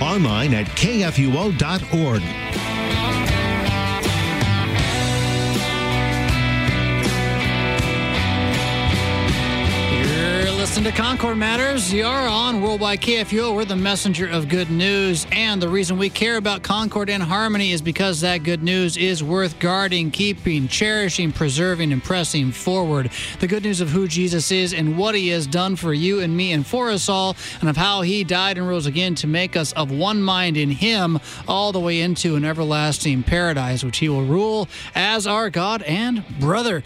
online at kfuo.org. Listen to Concord Matters. You're on Worldwide KFUO. We're the messenger of good news. And the reason we care about Concord and Harmony is because that good news is worth guarding, keeping, cherishing, preserving, and pressing forward. The good news of who Jesus is and what he has done for you and me and for us all, and of how he died and rose again to make us of one mind in him, all the way into an everlasting paradise, which he will rule as our God and brother.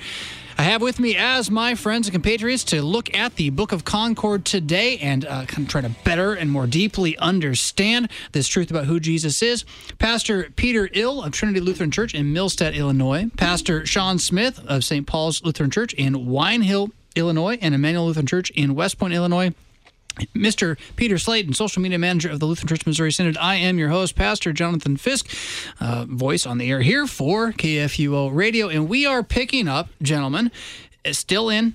I have with me as my friends and compatriots to look at the Book of Concord today and uh, kind of try to better and more deeply understand this truth about who Jesus is. Pastor Peter Ill of Trinity Lutheran Church in Millstadt, Illinois. Pastor Sean Smith of St. Paul's Lutheran Church in Wine Hill, Illinois, and Emmanuel Lutheran Church in West Point, Illinois. Mr. Peter Slayton, social media manager of the Lutheran Church Missouri Synod. I am your host, Pastor Jonathan Fisk, uh, voice on the air here for KFUO Radio. And we are picking up, gentlemen, still in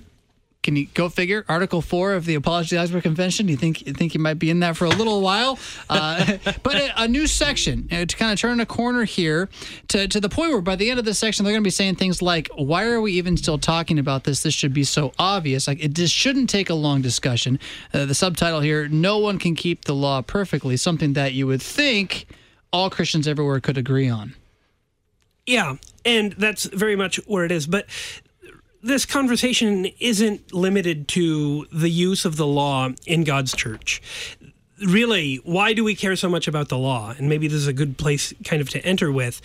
can you go figure? Article four of the Augsburg Confession. You think you think you might be in that for a little while? Uh, but a, a, new section uh, to kind of turn a corner here to, to the point where by the end of this section they're going to be saying things like, "Why are we even still talking about this? This should be so obvious. Like it just shouldn't take a long discussion." Uh, the subtitle here: "No one can keep the law perfectly." Something that you would think all Christians everywhere could agree on. Yeah, and that's very much where it is. But this conversation isn't limited to the use of the law in God's church. Really, why do we care so much about the law? And maybe this is a good place kind of to enter with.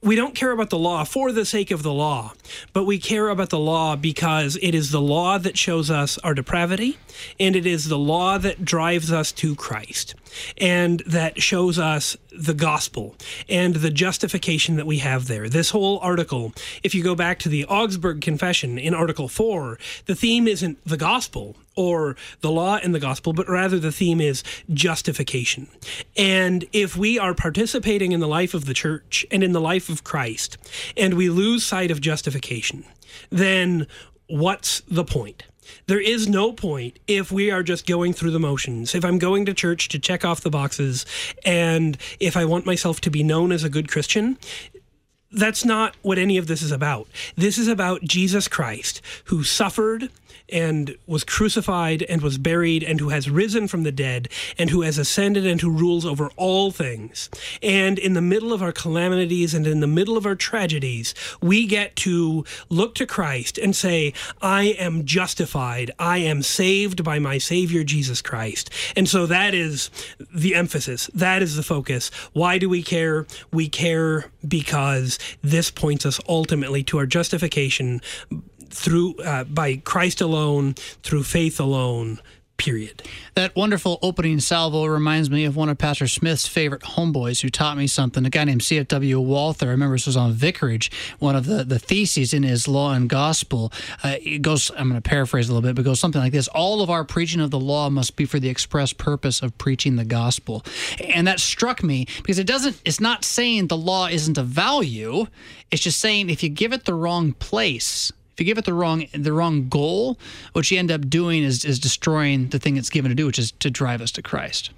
We don't care about the law for the sake of the law, but we care about the law because it is the law that shows us our depravity, and it is the law that drives us to Christ and that shows us the gospel and the justification that we have there. This whole article, if you go back to the Augsburg Confession in Article 4, the theme isn't the gospel or the law and the gospel, but rather the theme is justification. And if we are participating in the life of the church and in the life of Christ, and we lose sight of justification, then what's the point? There is no point if we are just going through the motions. If I'm going to church to check off the boxes, and if I want myself to be known as a good Christian, that's not what any of this is about. This is about Jesus Christ, who suffered and was crucified and was buried and who has risen from the dead and who has ascended and who rules over all things. And in the middle of our calamities and in the middle of our tragedies, we get to look to Christ and say, I am justified. I am saved by my Savior Jesus Christ. And so that is the emphasis. That is the focus. Why do we care? We care because this points us ultimately to our justification through uh, by Christ alone, through faith alone. Period. That wonderful opening salvo reminds me of one of Pastor Smith's favorite homeboys who taught me something. A guy named C.F.W. Walther. I remember this was on Vicarage. One of the, the theses in his Law and Gospel. Uh, it goes. I'm going to paraphrase a little bit, but goes something like this: All of our preaching of the law must be for the express purpose of preaching the gospel. And that struck me because it doesn't. It's not saying the law isn't a value. It's just saying if you give it the wrong place if you give it the wrong the wrong goal, what you end up doing is is destroying the thing it's given to do, which is to drive us to Christ.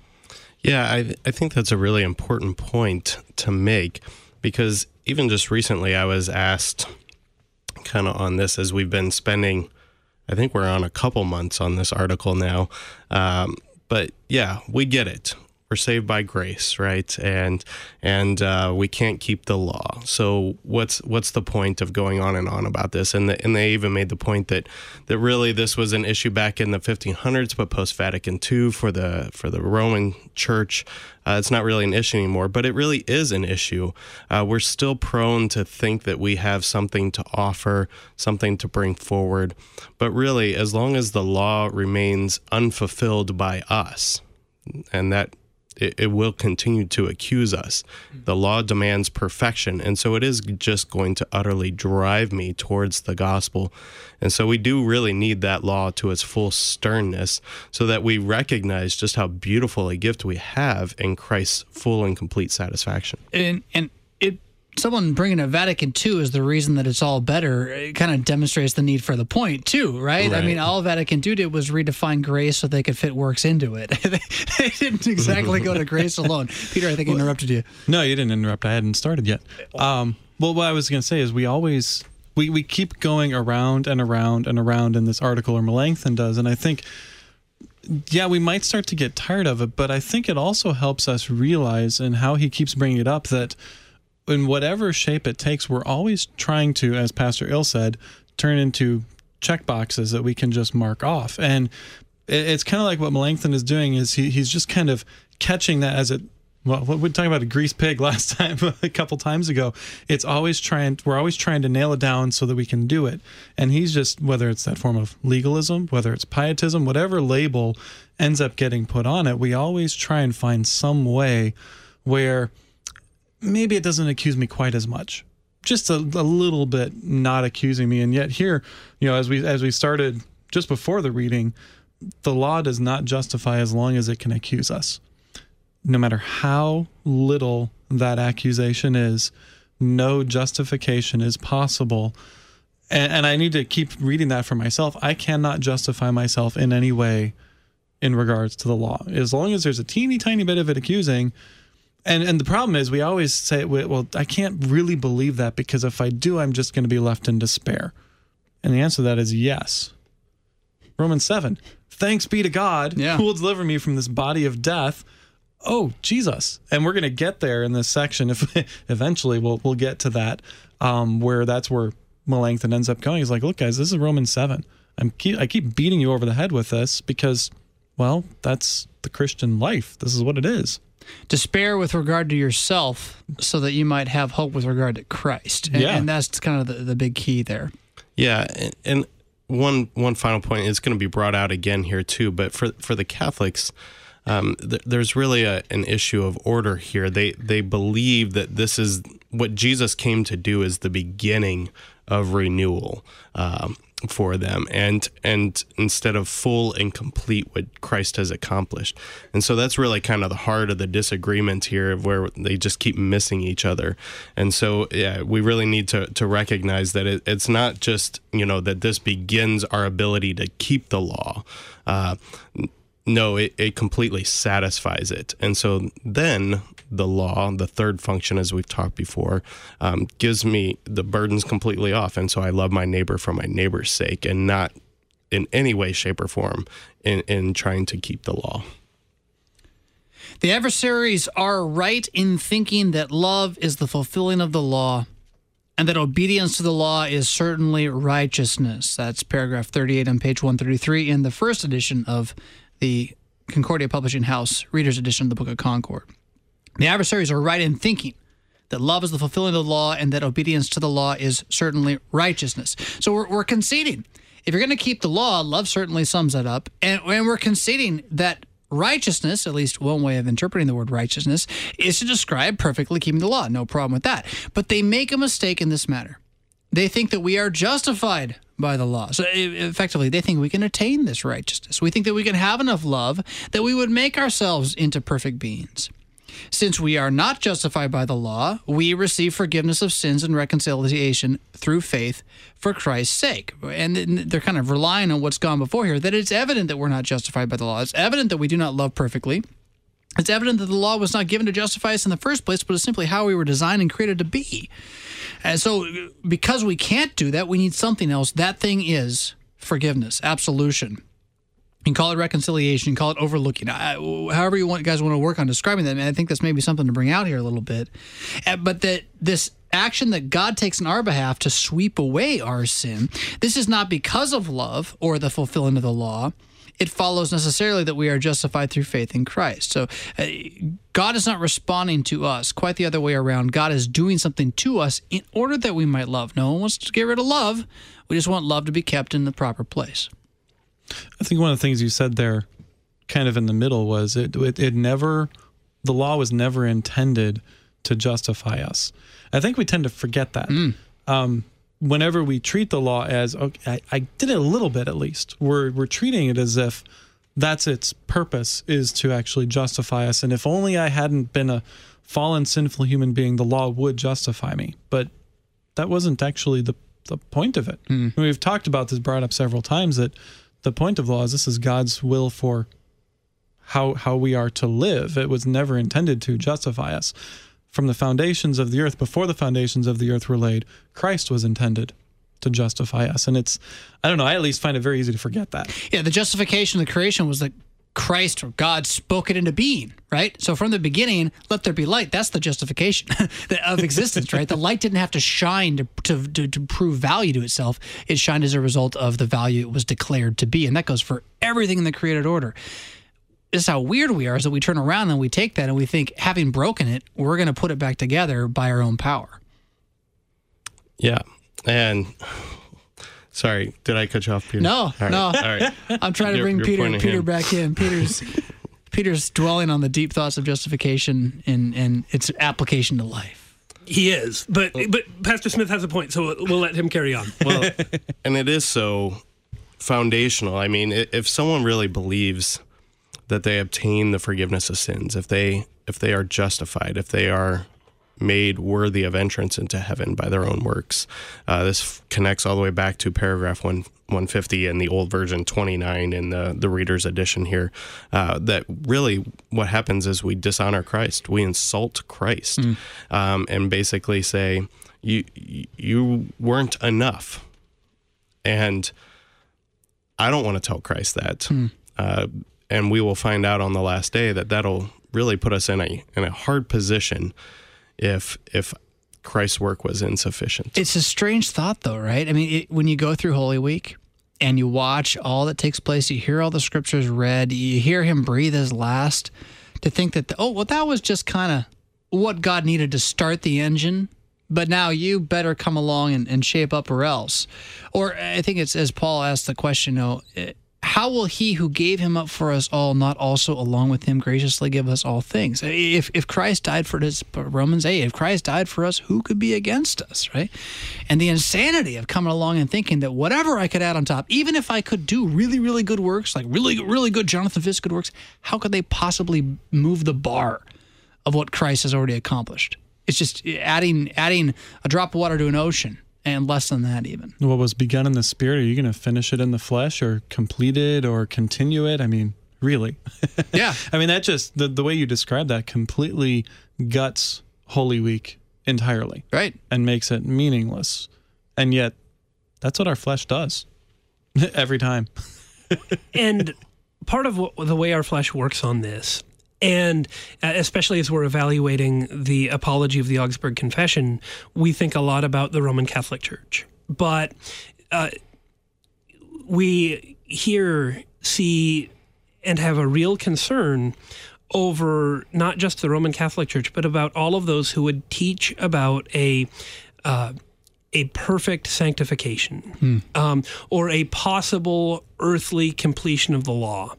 Yeah, I, I think that's a really important point to make because even just recently I was asked kind of on this as we've been spending, I think we're on a couple months on this article now. Um, but yeah, we get it we're saved by grace, right? And and uh, we can't keep the law. So what's what's the point of going on and on about this? And the, and they even made the point that that really this was an issue back in the 1500s, but post Vatican II for the for the Roman Church, uh, it's not really an issue anymore. But it really is an issue. Uh, we're still prone to think that we have something to offer, something to bring forward. But really, as long as the law remains unfulfilled by us, and that it, it will continue to accuse us. The law demands perfection. And so it is just going to utterly drive me towards the gospel. And so we do really need that law to its full sternness so that we recognize just how beautiful a gift we have in Christ's full and complete satisfaction. And and someone bringing a Vatican II is the reason that it's all better. It kind of demonstrates the need for the point too, right? I mean, all Vatican II did was redefine grace so they could fit works into it. they didn't exactly go to grace alone. Peter, I think I interrupted you. No, you didn't interrupt. I hadn't started yet. Um, well, what I was going to say is we always we, we keep going around and around and around in this article, or Melanchthon does, and I think yeah, we might start to get tired of it, but I think it also helps us realize, and how he keeps bringing it up, that in whatever shape it takes, we're always trying to, as Pastor Ill said, turn into check boxes that we can just mark off. And it's kind of like what Melanchthon is doing is he, he's just kind of catching that as it well we talking about a grease pig last time a couple times ago it's always trying we're always trying to nail it down so that we can do it and he's just whether it's that form of legalism whether it's pietism whatever label ends up getting put on it we always try and find some way where maybe it doesn't accuse me quite as much. Just a, a little bit not accusing me. And yet here you know as we as we started just before the reading the law does not justify as long as it can accuse us. No matter how little that accusation is no justification is possible. And, and i need to keep reading that for myself. I cannot justify myself in any way in regards to the law. As long as there's a teeny tiny bit of it accusing and and the problem is we always say well i can't really believe that because if i do i'm just going to be left in despair. And the answer to that is yes. Romans 7 thanks be to god Yeah. who will deliver me from this body of death. Oh jesus. And we're going to get there in this section if eventually we'll we'll get to that um, where that's where melanchthon ends up going. He's like look guys this is romans 7 i'm keep, i keep beating you over the head with this because well that's the christian life. This is what it is Despair with regard to yourself so that you might have hope with regard to Christ. And, Yeah. and that's kind of the, the big key there. Yeah, and- and one one final point is going to be brought out again here too. But for for the Catholics, um, th- there's really a, an issue of order here. They they believe that this is what Jesus came to do is the beginning of renewal um, for them, and and instead of full and complete what Christ has accomplished. And so that's really kind of the heart of the disagreement here, of where they just keep missing each other. And so yeah, we really need to to recognize that it, it's not just you know that this begins our ability to keep the law. Uh, no, it, it completely satisfies it. And so then the law, the third function, as we've talked before, um, gives me the burdens completely off. And so I love my neighbor for my neighbor's sake and not in any way, shape, or form in, in trying to keep the law. The adversaries are right in thinking that love is the fulfilling of the law and that obedience to the law is certainly righteousness. That's paragraph 38 on page 133 in the first edition of the Concordia Publishing House Reader's Edition of the Book of Concord. The adversaries are right in thinking that love is the fulfilling of the law and that obedience to the law is certainly righteousness. So we're, we're conceding. If you're going to keep the law, love certainly sums that up. And, and we're conceding that righteousness, at least one way of interpreting the word righteousness, is to describe perfectly keeping the law. No problem with that. But they make a mistake in this matter. They think that we are justified by the law. So effectively, they think we can attain this righteousness. We think that we can have enough love that we would make ourselves into perfect beings. Since we are not justified by the law, we receive forgiveness of sins and reconciliation through faith for Christ's sake. And they're kind of relying on what's gone before here that it's evident that we're not justified by the law. It's evident that we do not love perfectly. It's evident that the law was not given to justify us in the first place, but is simply how we were designed and created to be. And so, because we can't do that, we need something else. That thing is forgiveness, absolution. You can call it reconciliation, call it overlooking. I, however, you want guys want to work on describing that. And I think that's maybe something to bring out here a little bit. Uh, But that this action that God takes on our behalf to sweep away our sin, this is not because of love or the fulfilling of the law. It follows necessarily that we are justified through faith in Christ. So uh, God is not responding to us, quite the other way around. God is doing something to us in order that we might love. No one wants to get rid of love. We just want love to be kept in the proper place. I think one of the things you said there, kind of in the middle, was it it, it never the law was never intended to justify us. I think we tend to forget that. Um, whenever we treat the law as, okay, I, I did it a little bit at least, we're, we're treating it as if that's its purpose is to actually justify us. And if only I hadn't been a fallen, sinful human being, the law would justify me. But that wasn't actually the, the point of it. Hmm. We've talked about this, brought up several times that the point of law is this is God's will for how how we are to live. It was never intended to justify us. From the foundations of the earth, before the foundations of the earth were laid, Christ was intended to justify us. And it's I don't know, I at least find it very easy to forget that. Yeah, the justification of the creation was that Christ or God spoke it into being, right? So from the beginning, let there be light. That's the justification of existence, right? The light didn't have to shine to, to, to, to prove value to itself. It shined as a result of the value it was declared to be. And that goes for everything in the created order. This is how weird we are is that we turn around and we take that and we think, having broken it, we're going to put it back together by our own power. Yeah. And sorry, did I cut you off, Peter? No, All right. no. All right. I'm trying to You're- bring you're Peter pointing Peter him. back in. Peter's Peter's dwelling on the deep thoughts of justification and and its application to life. He is, but but Pastor Smith has a point, so we'll let him carry on. well, and it is so foundational. I mean, if someone really believes that they obtain the forgiveness of sins, if they if they are justified, if they are made worthy of entrance into heaven by their own works, uh, this f- connects all the way back to paragraph one. 150 in the old version 29 in the the reader's edition here uh, that really what happens is we dishonor christ. We insult christ. Um, and basically say you you weren't enough. And I don't want to tell Christ that. Uh, and we will find out on the last day that that'll really put us in a in a hard position if if Christ's work was insufficient. It's a strange thought, though, right? I mean, it, when you go through Holy Week and you watch all that takes place, you hear all the scriptures read, you hear him breathe his last, to think that, oh, well, that was just kind of what God needed to start the engine. But now you better come along and, and shape up or else. Or I think it's as Paul asked the question, you know, how will he who gave him up for us all not also along with him graciously give us all things? If, if christ died for us romans 8 if christ died for us who could be against us right? And the insanity of coming along and thinking that whatever i could add on top even if i could do really really good works like really really good jonathan fisk good works how could they possibly move the bar of what christ has already accomplished? It's just adding adding a drop of water to an ocean and less than that even What was begun in the spirit, are you going to finish it in the flesh or complete it or continue it? I mean, really? yeah I mean, that just, the, the way you describe that completely guts Holy Week entirely right and makes it meaningless. And yet, that's what our flesh does every time. and part of what, the way our flesh works on this and uh, especially as we're evaluating the apology of the augsburg confession we think a lot about the roman catholic church but uh, we here see and have a real concern over not just the roman catholic church but about all of those who would teach about a uh, a perfect sanctification um, or a possible earthly completion of the law.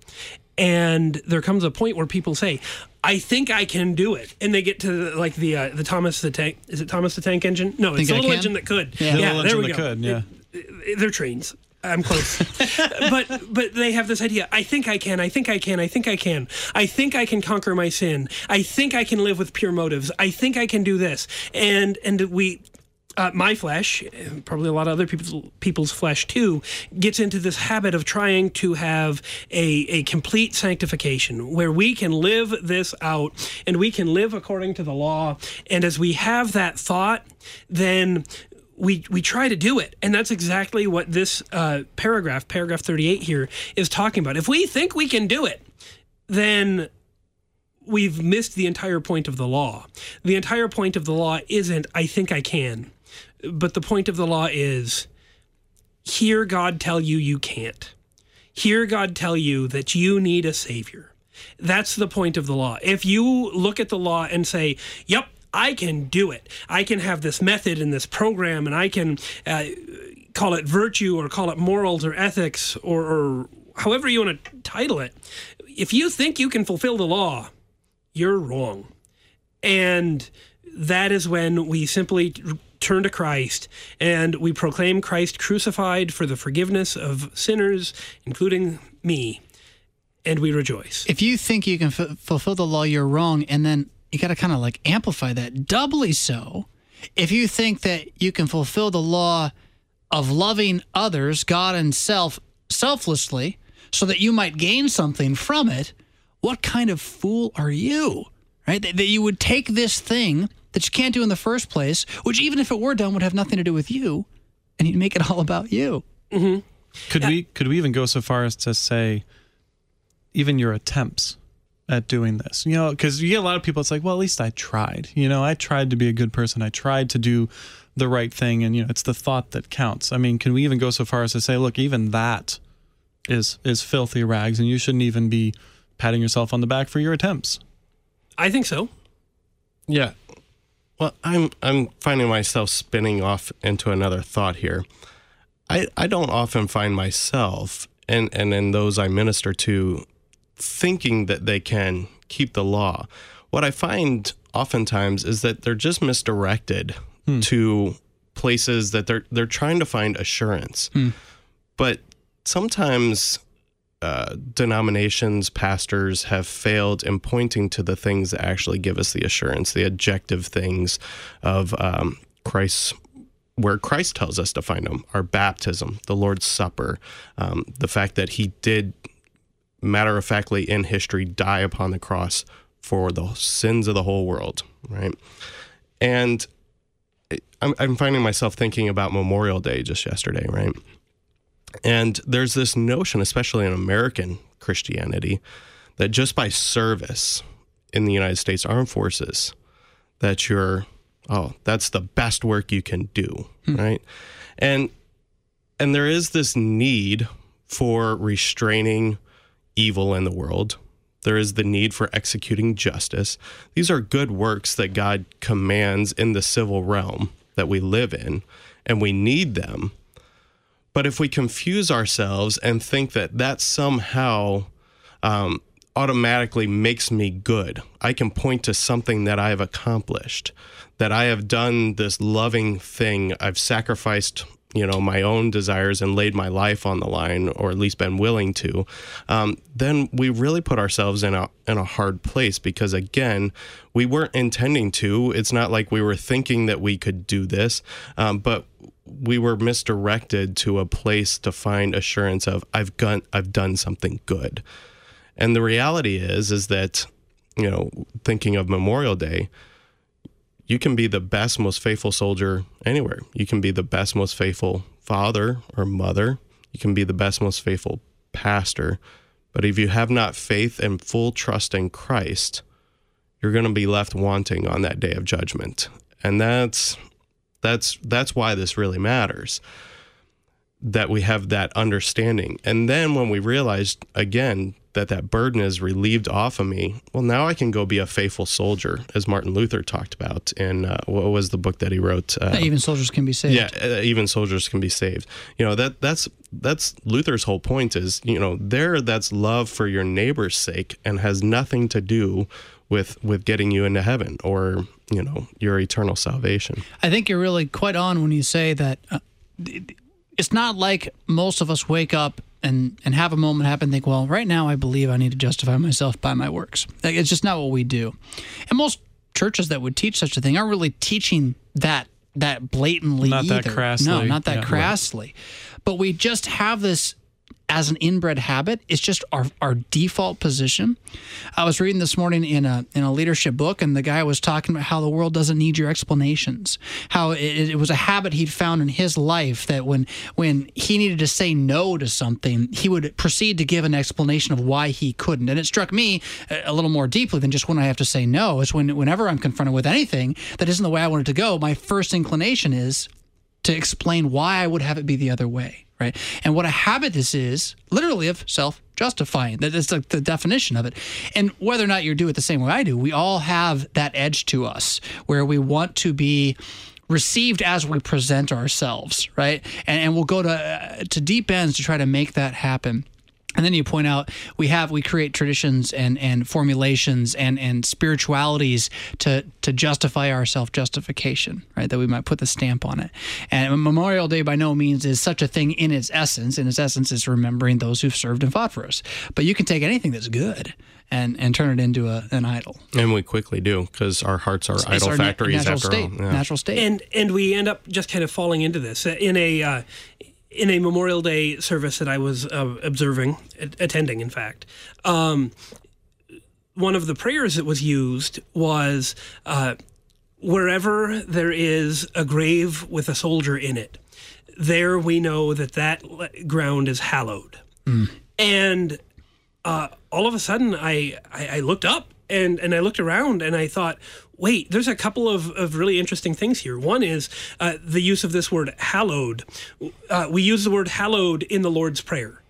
And there comes a point where people say, I think I can do it. And they get to the, like the uh, the Thomas the Tank. Is it Thomas the Tank engine? No, it's Think the I little engine that could. Yeah. The Yeah, little there engine we that go. could, yeah. It- they're trains. I'm close. but but they have this idea. I think I can. I think I can. I think I can. I think I can conquer my sin. I think I can live with pure motives. I think I can do this. And and we uh, my flesh, probably a lot of other people's people's flesh too, gets into this habit of trying to have a, a complete sanctification where we can live this out and we can live according to the law. And as we have that thought, then we we try to do it, and that's exactly what this uh, paragraph, paragraph thirty eight here, is talking about. If we think we can do it, then we've missed the entire point of the law. The entire point of the law isn't I think I can, but the point of the law is hear God tell you you can't. Hear God tell you that you need a savior. That's the point of the law. If you look at the law and say, "Yep, I can do it. I can have this method and this program, and I can uh, call it virtue or call it morals or ethics or, or however you want to title it," if you think you can fulfill the law, you're wrong. And that is when we simply turn to Christ and we proclaim Christ crucified for the forgiveness of sinners, including me, and we rejoice. If you think you can f- fulfill the law, you're wrong. And then you got to kind of like amplify that doubly so. If you think that you can fulfill the law of loving others, God and self, selflessly, so that you might gain something from it, what kind of fool are you? Right? That, that you would take this thing that you can't do in the first place, which even if it were done would have nothing to do with you, and you'd make it all about you. Mm-hmm. Could we could we even go so far as to say even your attempts at doing this? You know, because you get a lot of people. It's like, well, at least I tried. You know, I tried to be a good person. I tried to do the right thing, and you know, it's the thought that counts. I mean, can we even go so far as to say, look, even that is is filthy rags, and you shouldn't even be patting yourself on the back for your attempts? I think so. Yeah. Well, I'm I'm finding myself spinning off into another thought here. I I don't often find myself and and in those I minister to thinking that they can keep the law. What I find oftentimes is that they're just misdirected hmm. to places that they're they're trying to find assurance. Hmm. But sometimes uh, denominations, pastors have failed in pointing to the things that actually give us the assurance, the objective things of um, Christ's, where Christ tells us to find them our baptism, the Lord's Supper, um, the fact that He did, matter of factly in history, die upon the cross for the sins of the whole world, right? And I'm, I'm finding myself thinking about Memorial Day just yesterday, right? And there's this notion, especially in American Christianity, that just by service in the United States Armed Forces, that you're, oh, that's the best work you can do, hmm. right? And and there is this need for restraining evil in the world. There is the need for executing justice. These are good works that God commands in the civil realm that we live in, and we need them. But if we confuse ourselves and think that that somehow um, automatically makes me good, I can point to something that I have accomplished, that I have done this loving thing, I've sacrificed, you know, my own desires and laid my life on the line, or at least been willing to, um, then we really put ourselves in a in a hard place because again, we weren't intending to. It's not like we were thinking that we could do this, um, but we were misdirected to a place to find assurance of I've done I've done something good. And the reality is is that you know, thinking of Memorial Day, you can be the best most faithful soldier anywhere. You can be the best most faithful father or mother. You can be the best most faithful pastor. But if you have not faith and full trust in Christ, you're going to be left wanting on that day of judgment. And that's that's that's why this really matters that we have that understanding. And then when we realized again that that burden is relieved off of me well now i can go be a faithful soldier as martin luther talked about in uh, what was the book that he wrote? Uh, even soldiers can be saved. yeah uh, even soldiers can be saved. You know that that's that's luther's whole point is you know there that's love for your neighbor's sake and has nothing to do with with getting you into heaven or you know your eternal salvation I think you're really quite on when you say that uh, it's not like most of us wake up and, and have a moment happen and think, well, right now I believe I need to justify myself by my works. Like, it's just not what we do. And most churches that would teach such a thing aren't really teaching that that blatantly Not that crassly, No, not that yeah. Right. crassly. But we just have this as an inbred habit. It's just our, our default position. I was reading this morning in a in a leadership book, and the guy was talking about how the world doesn't need your explanations. How it, it was a habit he'd found in his life that when when he needed to say no to something, he would proceed to give an explanation of why he couldn't. And it struck me a little more deeply than just when I have to say no. Is when whenever I'm confronted with anything that isn't the way I want it to go, my first inclination is to explain why I would have it be the other way, right? And what a habit this is, literally of self justifying. That is like the definition of it. And whether or not you do it the same way I do, we all have that edge to us where we want to be received as we present ourselves, right? And, and we'll go to uh, to deep ends to try to make that happen. And then you point out we have we create traditions and and formulations and and spiritualities to to justify our self justification, right? That we might put the stamp on it. And Memorial Day by no means is such a thing in its essence. In its essence, is remembering those who've served and fought for us. But you can take anything that's good and and turn it into a, an idol. And we quickly do because our hearts are It's idol our na- factories natural after state, all. Yeah. Natural state. and and we end up just kind of falling into this in a uh, in a Memorial Day service that I was uh, observing, a- attending, in fact. Um, one of the prayers that was used was uh, wherever there is a grave with a soldier in it, there we know that that ground is hallowed. And uh, all of a sudden, I, I, I looked up and, and I looked around and I thought, wait, there's a couple of, of really interesting things here. One is uh, the use of this word hallowed. Uh, we use the word hallowed in the Lord's Prayer.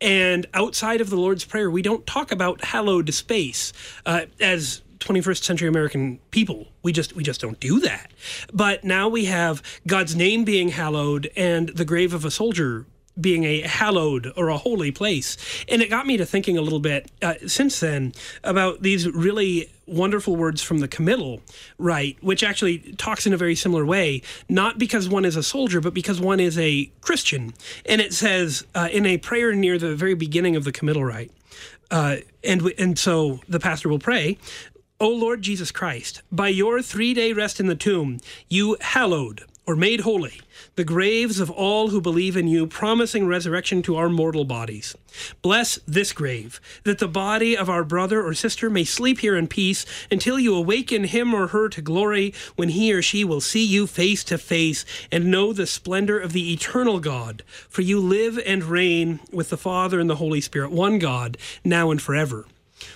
And outside of the Lord's Prayer, we don't talk about hallowed space uh, as 21st century American people. We just we just don't do that. But now we have God's name being hallowed and the grave of a soldier being a hallowed or a holy place. And it got me to thinking a little bit uh, since then about these really wonderful words from the committal right which actually talks in a very similar way not because one is a soldier but because one is a christian and it says uh, in a prayer near the very beginning of the committal rite uh, and w- and so the pastor will pray o lord jesus christ by your three day rest in the tomb you hallowed or made holy the graves of all who believe in you, promising resurrection to our mortal bodies. Bless this grave, that the body of our brother or sister may sleep here in peace until you awaken him or her to glory, when he or she will see you face to face and know the splendor of the eternal God. For you live and reign with the Father and the Holy Spirit, one God, now and forever.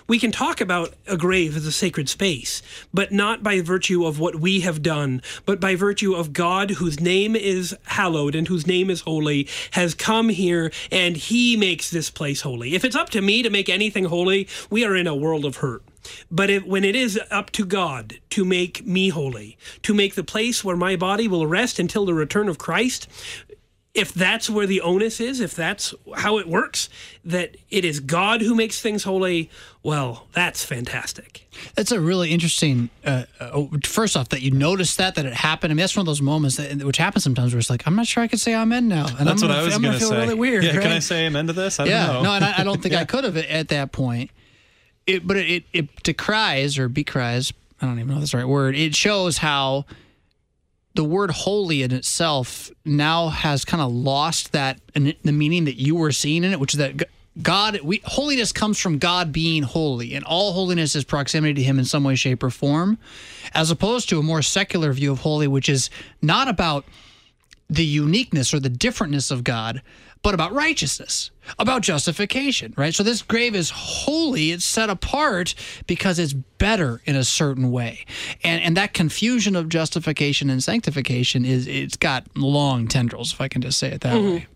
We can talk about a grave as a sacred space, but not by virtue of what we have done, but by virtue of God, whose name is hallowed and whose name is holy, has come here and he makes this place holy. If it's up to me to make anything holy, we are in a world of hurt. But if, when it is up to God to make me holy, to make the place where my body will rest until the return of Christ, if that's where the onus is, if that's how it works, that it is God who makes things holy, well, that's fantastic. That's a really interesting. Uh, uh, first off, that you noticed that that it happened. I mean, that's one of those moments that which happens sometimes where it's like, I'm not sure I could say amen now, and That's I'm what gonna, I was I'm going gonna feel say. really weird. Yeah, can right? I say amen to this? I don't yeah, know. no, and I, I don't think I could have at that point. It, but it, it, it decries or becries. I don't even know if that's the right word. It shows how the word holy in itself now has kind of lost that the meaning that you were seeing in it, which is that God, we, holiness comes from God being holy, and all holiness is proximity to Him in some way, shape, or form, as opposed to a more secular view of holy, which is not about the uniqueness or the differentness of God, but about righteousness, about justification, right? So this grave is holy, it's set apart because it's better in a certain way. And and that confusion of justification and sanctification is it's got long tendrils, if I can just say it that way.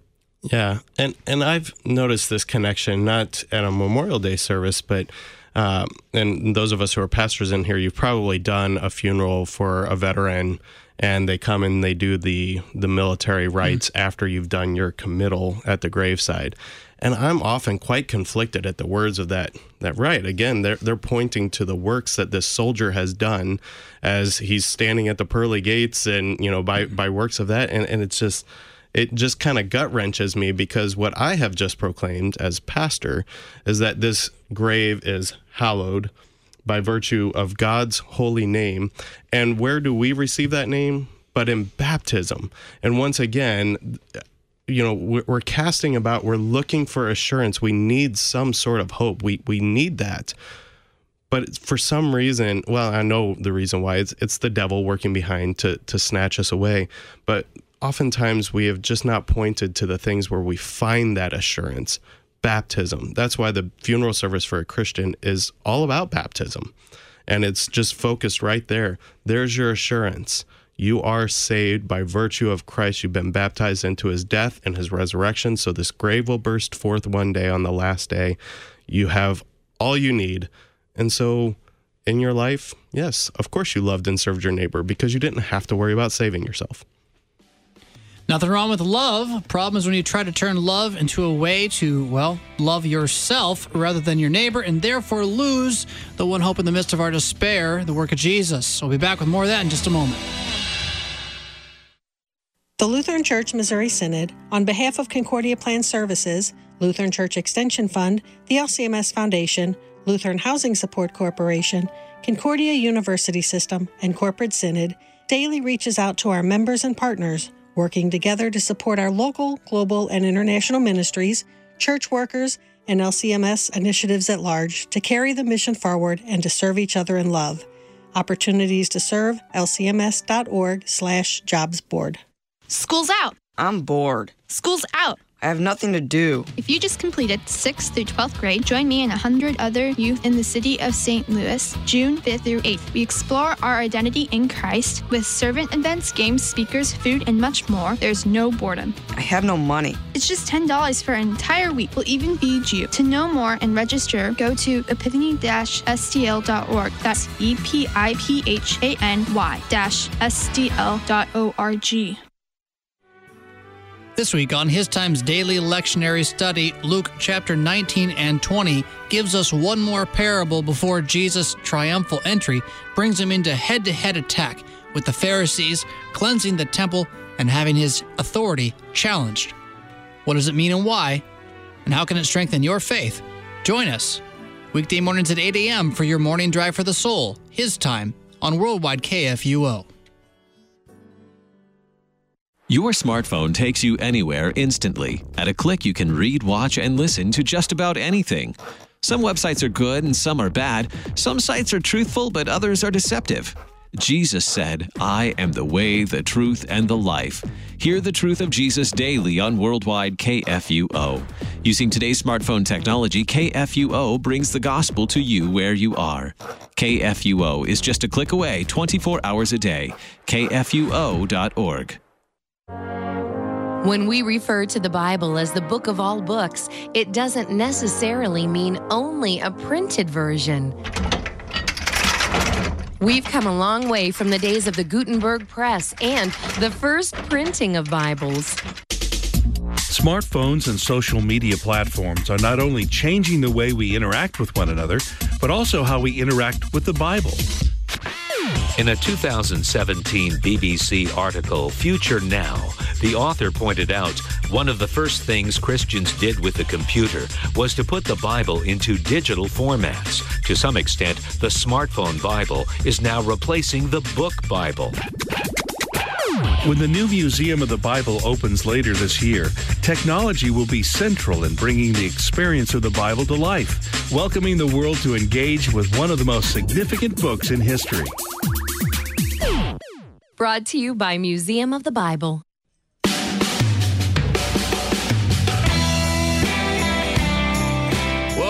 Yeah, and and I've noticed this connection not at a Memorial Day service, but um, and those of us who are pastors in here, you've probably done a funeral for a veteran, and they come and they do the the military hmm. rites after you've done your committal at the graveside. And I'm often quite conflicted at the words of that that rite. Again, they're they're pointing to the works that this soldier has done as he's standing at the pearly gates, and you know by by works of that, and and it's just it just kind of gut wrenches me because what I have just proclaimed as pastor is that this grave is hallowed by virtue of God's holy name. And where do we receive that name? But in baptism. And once again, you know, we're, casting about, we're looking for assurance. We need some sort of hope. We, we need that. But for some reason, well, I know the reason why it's it's the devil working behind to to snatch us away. But oftentimes we have just not pointed to the things where we find that assurance. Baptism. That's why the funeral service for a Christian is all about baptism. And it's just focused right there. There's your assurance. You are saved by virtue of Christ. You've been baptized into his death and his resurrection. So this grave will burst forth one day on the last day. You have all you need. And so in your life, yes, of course you loved and served your neighbor because you didn't have to worry about saving yourself. Nothing wrong with love. Problem is when you try to turn love into a way to, well, love yourself rather than your neighbor and therefore lose the one hope in the midst of our despair, the work of Jesus. We'll be back with more of that in just a moment. The Lutheran Church Missouri Synod, on behalf of Concordia Plan Services, Lutheran Church Extension Fund, the LCMS Foundation, Lutheran Housing Support Corporation, Concordia University System, and Corporate Synod, daily reaches out to our members and partners working together to support our local, global, and international ministries, church workers, and LCMS initiatives at large to carry the mission forward and to serve each other in love. Opportunities to serve lcms.org slash jobs board. School's out. I'm bored. School's out. I have nothing to do. If you just completed 6th through 12th grade, join me and 100 other youth in the city of St. Louis, June 5th through 8th. We explore our identity in Christ with servant events, games, speakers, food, and much more. There's no boredom. I have no money. It's just $10 for an entire week. We'll even feed you. To know more and register, go to epiphany-stl.org. That's E This week on His Times Daily Lectionary Study, Luke chapter 19 and 20 gives us one more parable before Jesus' triumphal entry brings him into head to head attack with the Pharisees, cleansing the temple and having his authority challenged. What does it mean and why? And how can it strengthen your faith? Join us weekday mornings at 8 a.m. for your morning drive for the soul, His Time, on Worldwide KFUO. Your smartphone takes you anywhere instantly. At a click, you can read, watch, and listen to just about anything. Some websites are good and some are bad. Some sites are truthful, but others are deceptive. Jesus said, I am the way, the truth, and the life. Hear the truth of Jesus daily on Worldwide KFUO. Using today's smartphone technology, KFUO brings the gospel to you where you are. KFUO is just a click away 24 hours a day. KFUO.org. When we refer to the Bible as the book of all books, it doesn't necessarily mean only a printed version. We've come a long way from the days of the Gutenberg press and the first printing of Bibles. Smartphones and social media platforms are not only changing the way we interact with one another, but also how we interact with the Bible. In a 2017 BBC article, Future Now, the author pointed out one of the first things Christians did with the computer was to put the Bible into digital formats. To some extent, the smartphone Bible is now replacing the book Bible. When the new Museum of the Bible opens later this year, technology will be central in bringing the experience of the Bible to life, welcoming the world to engage with one of the most significant books in history. Brought to you by Museum of the Bible.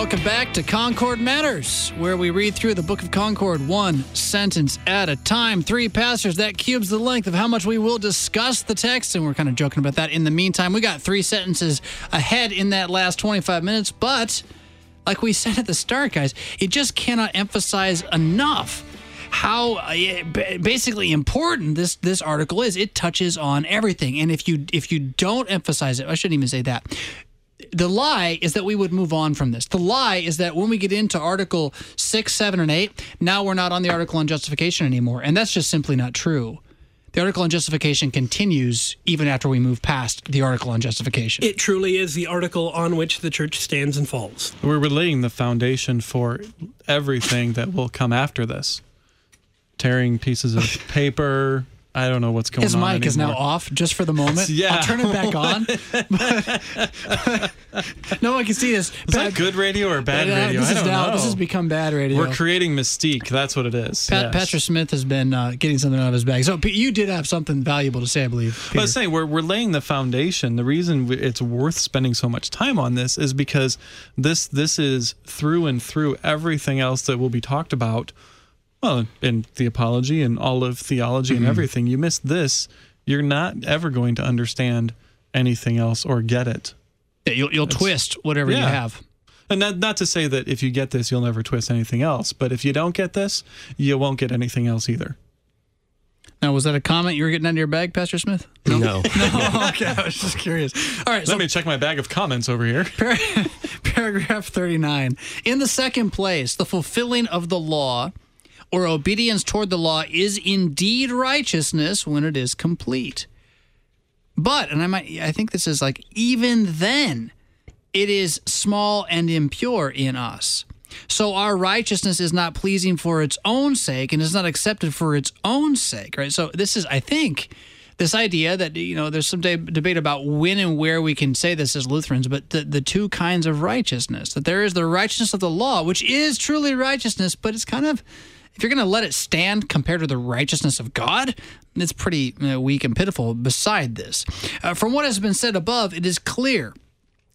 Welcome back to Concord Matters, where we read through the Book of Concord one sentence at a time. Three pastors, that cubes the length of how much we will discuss the text, and we're kind of joking about that. In the meantime, we got three sentences ahead in that last 25 minutes, but like we said at the start, guys, it just cannot emphasize enough how uh, basically important this this article is. It touches on everything, and if you if you don't emphasize it, I shouldn't even say that the lie is that we would move on from this. The lie is that when we get into Article 6, 7, and 8, now we're not on the article on justification anymore. And that's just simply not true. The article on justification continues even after we move past the article on justification. It truly is the article on which the church stands and falls. We're laying the foundation for everything that will come after this. Tearing pieces of paper, I don't know what's going His on. His mic anymore. is now off just for the moment. Yeah. I'll turn it back on. no one can see this. Is that good radio or bad radio? This I is don't now. know. This has become bad radio. We're creating mystique. That's what it is. Pat, yes. Pastor Smith has been uh, getting something out of his bag. So you did have something valuable to say, I believe. But I Peter. was saying we're we're laying the foundation. The reason it's worth spending so much time on this is because this this is through and through everything else that will be talked about. Well, in the apology and all of theology Mm-hmm. and everything, you miss this, you're not ever going to understand anything else or get it. Yeah, you'll, you'll twist whatever you have. And not, not to say that if you get this, you'll never twist anything else. But if you don't get this, you won't get anything else either. Now, was that a comment you were getting out of your bag, Pastor Smith? No. no. okay, I was just curious. All right, Let so me check my bag of comments over here. Par- paragraph 39. In the second place, the fulfilling of the law or obedience toward the law is indeed righteousness when it is complete. But, and I might, I think this is like, even then, it is small and impure in us. So our righteousness is not pleasing for its own sake and is not accepted for its own sake, right? So this is, I think, this idea that you know there's some de- debate about when and where we can say this as Lutherans, but the, the two kinds of righteousness that there is the righteousness of the law, which is truly righteousness, but it's kind of if you're going to let it stand compared to the righteousness of God, it's pretty weak and pitiful. Beside this, uh, from what has been said above, it is clear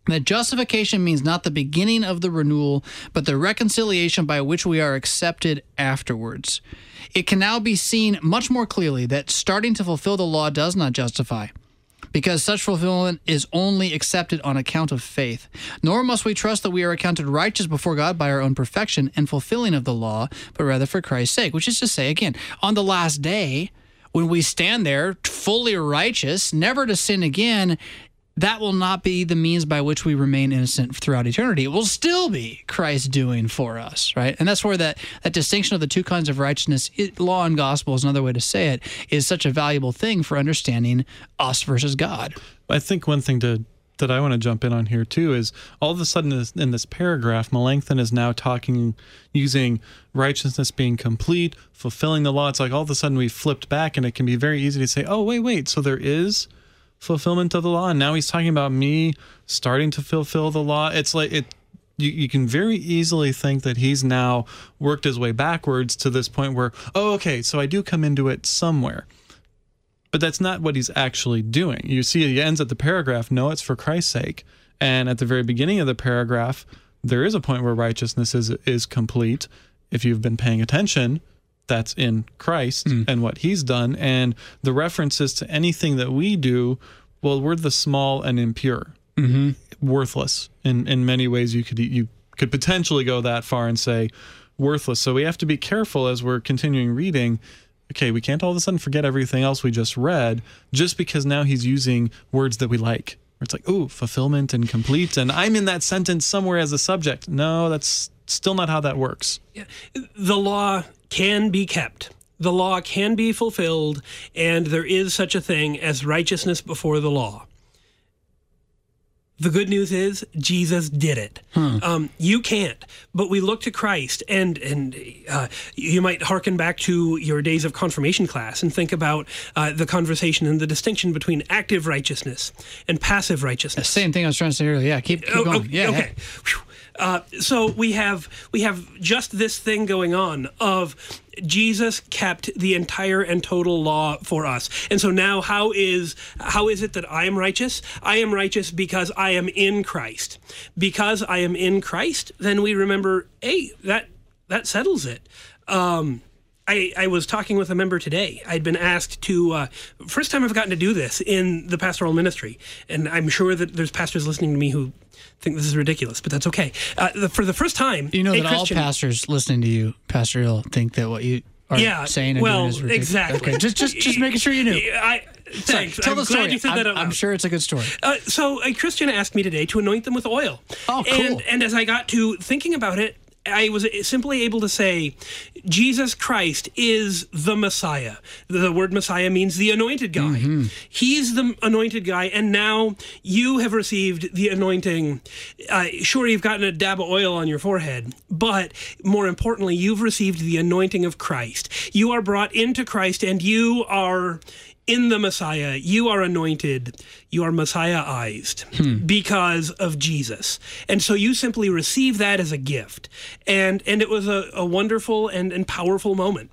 that justification means not the beginning of the renewal, but the reconciliation by which we are accepted afterwards. It can now be seen much more clearly that starting to fulfill the law does not justify, because such fulfillment is only accepted on account of faith. Nor must we trust that we are accounted righteous before God by our own perfection and fulfilling of the law, but rather for Christ's sake, which is to say, again, on the last day, when we stand there fully righteous, never to sin again, that will not be the means by which we remain innocent throughout eternity. It will still be Christ doing for us, right? And that's where that, that distinction of the two kinds of righteousness, it, law and gospel is another way to say it, is such a valuable thing for understanding us versus God. I think one thing to that I want to jump in on here too is all of a sudden in this, in this paragraph, Melanchthon is now talking using righteousness being complete, fulfilling the law. It's like all of a sudden we flipped back, and it can be very easy to say, "Oh, wait, wait, so there is." Fulfillment of the law. And now he's talking about me starting to fulfill the law. It's like it you, you can very easily think that he's now worked his way backwards to this point where oh okay so i do come into it somewhere. But that's not what he's actually doing. You see he ends at the paragraph no it's for christ's sake. And at the very beginning of the paragraph there is a point where righteousness is is complete if you've been paying attention that's in Christ mm. and what he's done. And the references to anything that we do well we're the small and impure. Mm-hmm. worthless in in many ways. You could you could potentially go that far and say worthless. So we have to be careful as we're continuing reading. Okay we can't all of a sudden forget everything else we just read just because now he's using words that we like. It's like oh fulfillment and complete and i'm in that sentence somewhere as a subject. No that's still not how that works yeah. the law can be kept. The law can be fulfilled, and there is such a thing as righteousness before the law. The good news is Jesus did it. Hmm. Um, you can't, but we look to Christ, and and uh, you might hearken back to your days of confirmation class and think about uh, the conversation and the distinction between active righteousness and passive righteousness. The same thing I was trying to say earlier. Yeah, keep, keep oh, going. Okay, yeah. Okay. Uh, so we have we have just this thing going on of Jesus kept the entire and total law for us. And so now how is how is it that I am righteous? I am righteous because I am in Christ. Because I am in Christ, then we remember, hey, that that settles it. Um, I, I, was talking with a member today. I'd been asked to, uh, first time I've gotten to do this in the pastoral ministry. And I'm sure that there's pastors listening to me who think this is ridiculous, but that's okay. Uh, the, for the first time, you know that Christian, all pastors listening to you, Pastor Ill, think that what you are yeah, saying and well, doing is ridiculous. exactly. Okay, just just just making sure you knew. I, thanks. Sorry, tell I'm the story. Glad you said I'm, that out loud. I'm sure it's a good story. Uh, so a Christian asked me today to anoint them with oil. Oh, cool. And, and as I got to thinking about it, I was simply able to say, Jesus Christ is the Messiah. The word Messiah means the anointed guy. Mm-hmm. He's the anointed guy, and now you have received the anointing. Uh, sure, you've gotten a dab of oil on your forehead, but more importantly, you've received the anointing of Christ. You are brought into Christ, and you are in the Messiah, you are anointed, you are Messiahized Hmm. because of Jesus. And so you simply receive that as a gift. And and it was a, a wonderful and, and powerful moment.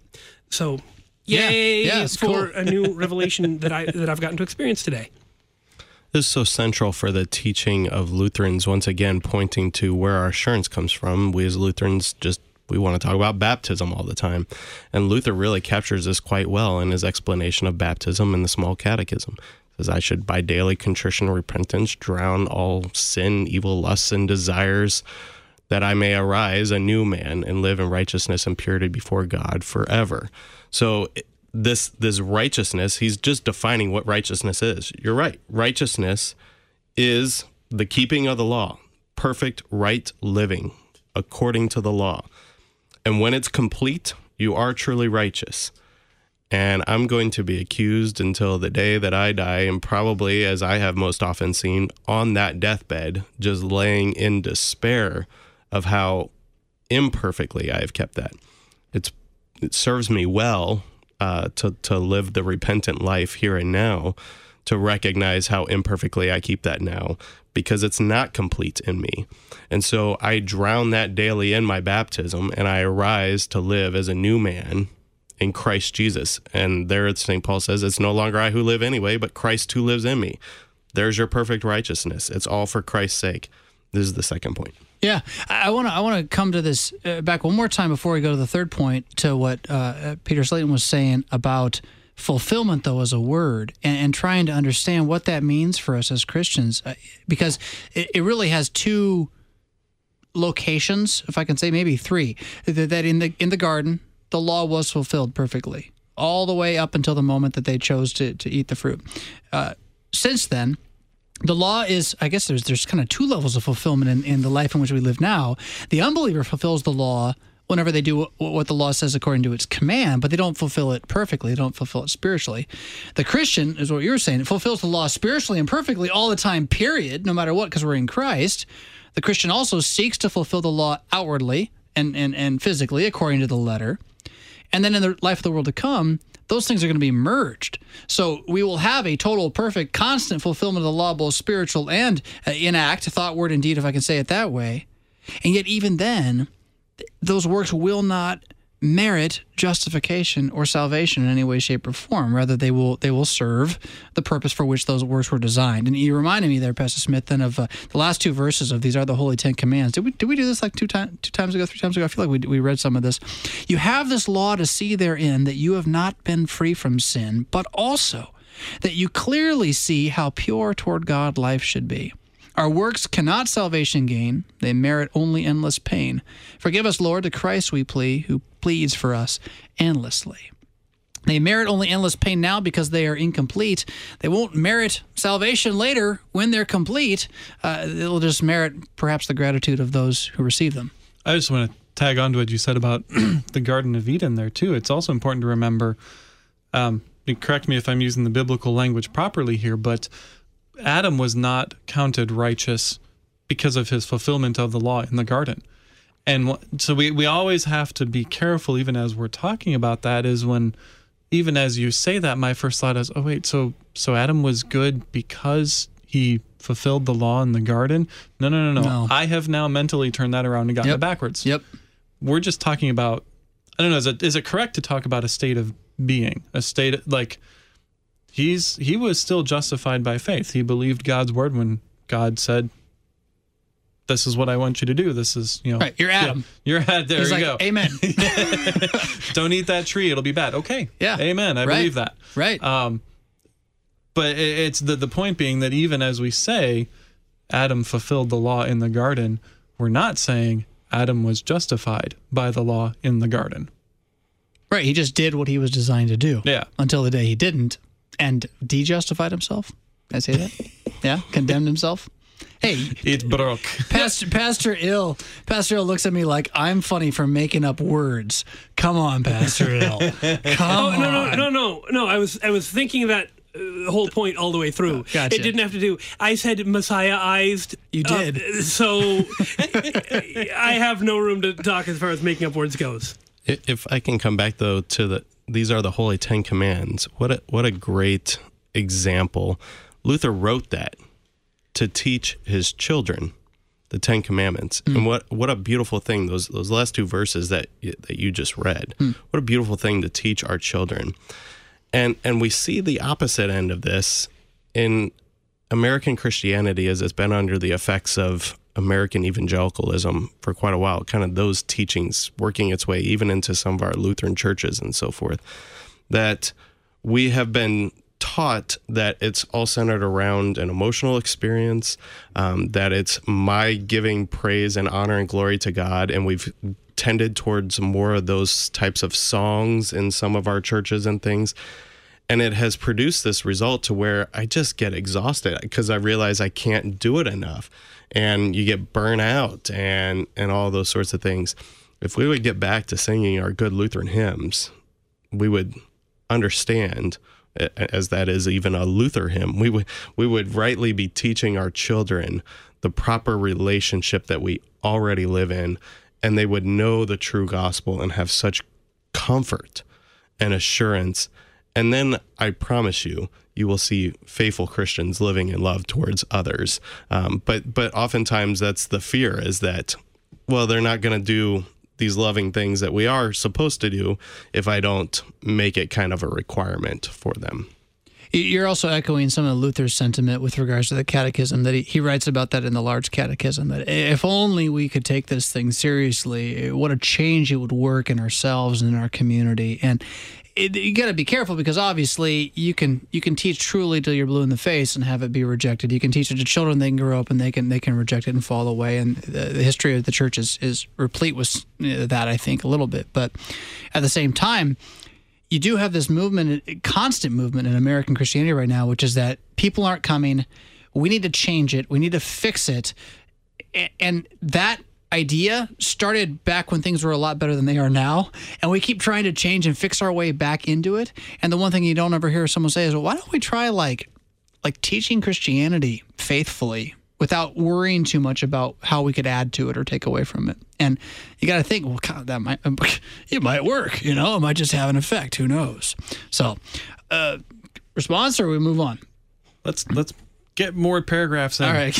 So Yeah. yay Yeah, it's for cool. a new revelation that I that I've gotten to experience today. This is so central for the teaching of Lutherans, once again, pointing to where our assurance comes from. We as Lutherans just we want to talk about baptism all the time. And Luther really captures this quite well in his explanation of baptism in the small catechism. He says, I should by daily contrition and repentance drown all sin, evil lusts, and desires, that I may arise a new man and live in righteousness and purity before God forever. So this this righteousness, he's just defining what righteousness is. You're right. Righteousness is the keeping of the law, perfect right living according to the law. And when it's complete, you are truly righteous. And I'm going to be accused until the day that I die, and probably, as I have most often seen, on that deathbed, just laying in despair of how imperfectly I have kept that. It's it serves me well uh, to to live the repentant life here and now, to recognize how imperfectly I keep that now, because it's not complete in me, and so I drown that daily in my baptism, and I arise to live as a new man in Christ Jesus. And there, St. Paul says, it's no longer I who live anyway, but Christ who lives in me. There's your perfect righteousness. It's all for Christ's sake. This is the second point. Yeah, I want to I want to come to this uh, back one more time before we go to the third point to what uh, Peter Slayton was saying about fulfillment though as a word and, and, trying to understand what that means for us as Christians uh, because it, it, really has two locations if I can say maybe three that in the in the garden the law was fulfilled perfectly all the way up until the moment that they chose to, to eat the fruit. Uh, since then, the law is, I guess there's there's kind of two levels of fulfillment in, in the life in which we live now. The unbeliever fulfills the law whenever they do what the law says according to its command, but they don't fulfill it perfectly. They don't fulfill it spiritually. The Christian is what you're saying. It fulfills the law spiritually and perfectly all the time, period, no matter what, because we're in Christ. The Christian also seeks to fulfill the law outwardly and, and, and physically according to the letter. And then in the life of the world to come, those things are going to be merged. So we will have a total, perfect, constant fulfillment of the law, both spiritual and uh, in act, thought, word, and deed, if I can say it that way. And yet, even then, those works will not merit justification or salvation in any way, shape, or form. Rather, they will they will serve the purpose for which those works were designed. And you reminded me there, Pastor Smith, then of uh, the last two verses of these are the holy Ten Commands. Did we did we do this like two times two times ago, three times ago? I feel like we we read some of this. You have this law to see therein that you have not been free from sin, but also that you clearly see how pure toward God life should be. Our works cannot salvation gain, they merit only endless pain. Forgive us, Lord, to Christ we plea, who pleads for us endlessly. They merit only endless pain now because they are incomplete. They won't merit salvation later when they're complete. Uh, they'll just merit perhaps the gratitude of those who receive them. I just want to tag on to what you said about the Garden of Eden there, too. It's also important to remember, um, correct me if I'm using the biblical language properly here, but Adam was not counted righteous because of his fulfillment of the law in the garden. And so we, we always have to be careful, even as we're talking about that, is when, even as you say that, my first thought is, oh, wait, so, so Adam was good because he fulfilled the law in the garden? No, no, no, no. no. I have now mentally turned that around and gotten yep. it backwards. Yep. We're just talking about, I don't know, is it, is it correct to talk about a state of being, a state like, he's he was still justified by faith. He believed God's word when God said, "This is what I want you to do. This is you know." Right, you're Adam. Yeah, you're Adam. There he's you like, go. Amen. Don't eat that tree; it'll be bad. Okay. Yeah. Amen. I right. believe that. Right. Um, but it's the the point being that even as we say, Adam fulfilled the law in the garden, we're not saying Adam was justified by the law in the garden. Right. He just did what he was designed to do. Yeah. Until the day he didn't and de-justified himself. Can I say that? yeah, condemned himself. Hey, it broke. Pastor Pastor Ill. Pastor Ill looks at me like I'm funny for making up words. Come on, Pastor Ill. Come oh, no, on. no, no, no, no. I was I was thinking that uh, whole point all the way through. Gotcha. It didn't have to do. I said Messiahized. You did. Uh, so I have no room to talk as far as making up words goes. If I can come back though to the these are the holy 10 commands. What a, what a great example. Luther wrote that to teach his children the 10 commandments. Mm. And what what a beautiful thing those those last two verses that that you just read. Mm. What a beautiful thing to teach our children. And and we see the opposite end of this in American Christianity as it's been under the effects of American evangelicalism for quite a while, kind of those teachings working its way even into some of our Lutheran churches and so forth, that we have been taught that it's all centered around an emotional experience, um, that it's my giving praise and honor and glory to God, and we've tended towards more of those types of songs in some of our churches and things. And it has produced this result to where I just get exhausted because I realize I can't do it enough. And you get burnt out and, and all those sorts of things. If we would get back to singing our good Lutheran hymns, we would understand as that is even a Luther hymn. We would we would rightly be teaching our children the proper relationship that we already live in, and they would know the true gospel and have such comfort and assurance. And then I promise you, you will see faithful Christians living in love towards others. Um, but but oftentimes that's the fear is that well they're not going to do these loving things that we are supposed to do if I don't make it kind of a requirement for them. You're also echoing some of Luther's sentiment with regards to the catechism that he, he writes about that in the large catechism that if only we could take this thing seriously, what a change it would work in ourselves and in our community. And it, you got to be careful because obviously you can you can teach truly till you're blue in the face and have it be rejected. You can teach it to children; they can grow up and they can they can reject it and fall away. And the, the history of the church is is replete with that, I think, a little bit. But at the same time, you do have this movement, constant movement in American Christianity right now, which is that people aren't coming. We need to change it. We need to fix it, and that idea started back when things were a lot better than they are now. And we keep trying to change and fix our way back into it. And the one thing you don't ever hear someone say is, well, why don't we try like like teaching Christianity faithfully without worrying too much about how we could add to it or take away from it. And you got to think, well, God, that might it might work, you know, it might just have an effect. Who knows? So, uh, response, or we move on. Let's let's get more paragraphs in. All right,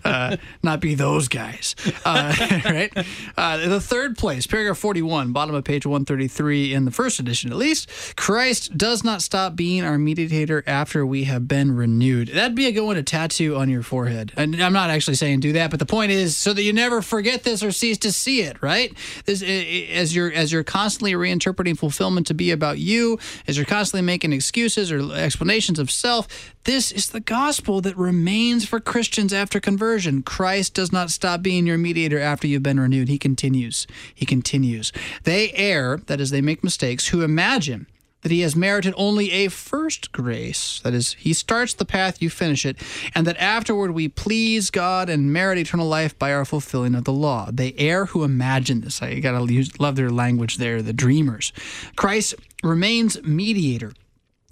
uh, not be those guys. Uh, right. Uh, the third place, paragraph forty-one, bottom of page one thirty-three in the first edition, at least. Christ does not stop being our mediator after we have been renewed. That'd be a good one to tattoo on your forehead. And I'm not actually saying do that, but the point is so that you never forget this or cease to see it. Right. This as you're as you're constantly reinterpreting fulfillment to be about you, as you're constantly making excuses or explanations of self. This is the gospel that remains for Christians after conversion. Christ does not stop being your mediator after you've been renewed. He continues. He continues. They err, that is, they make mistakes, who imagine that he has merited only a first grace. That is, he starts the path, you finish it, and that afterward we please God and merit eternal life by our fulfilling of the law. They err who imagine this. I gotta use, love their language there, the dreamers. Christ remains mediator.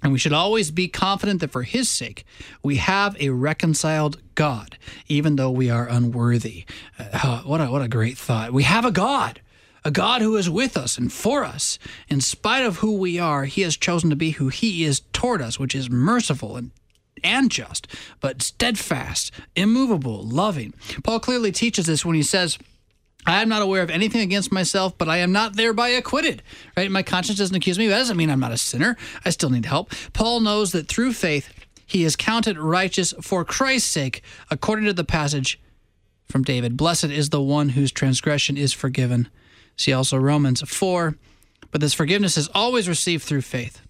And we should always be confident that for his sake, we have a reconciled God, even though we are unworthy. Uh, what, a, what a great thought. We have a God, a God who is with us and for us. In spite of who we are, he has chosen to be who he is toward us, which is merciful and and just, but steadfast, immovable, loving. Paul clearly teaches this when he says, I am not aware of anything against myself, but I am not thereby acquitted. Right? My conscience doesn't accuse me. That doesn't mean I'm not a sinner. I still need help. Paul knows that through faith, he is counted righteous for Christ's sake, according to the passage from David. Blessed is the one whose transgression is forgiven. See also Romans 4. But this forgiveness is always received through faith.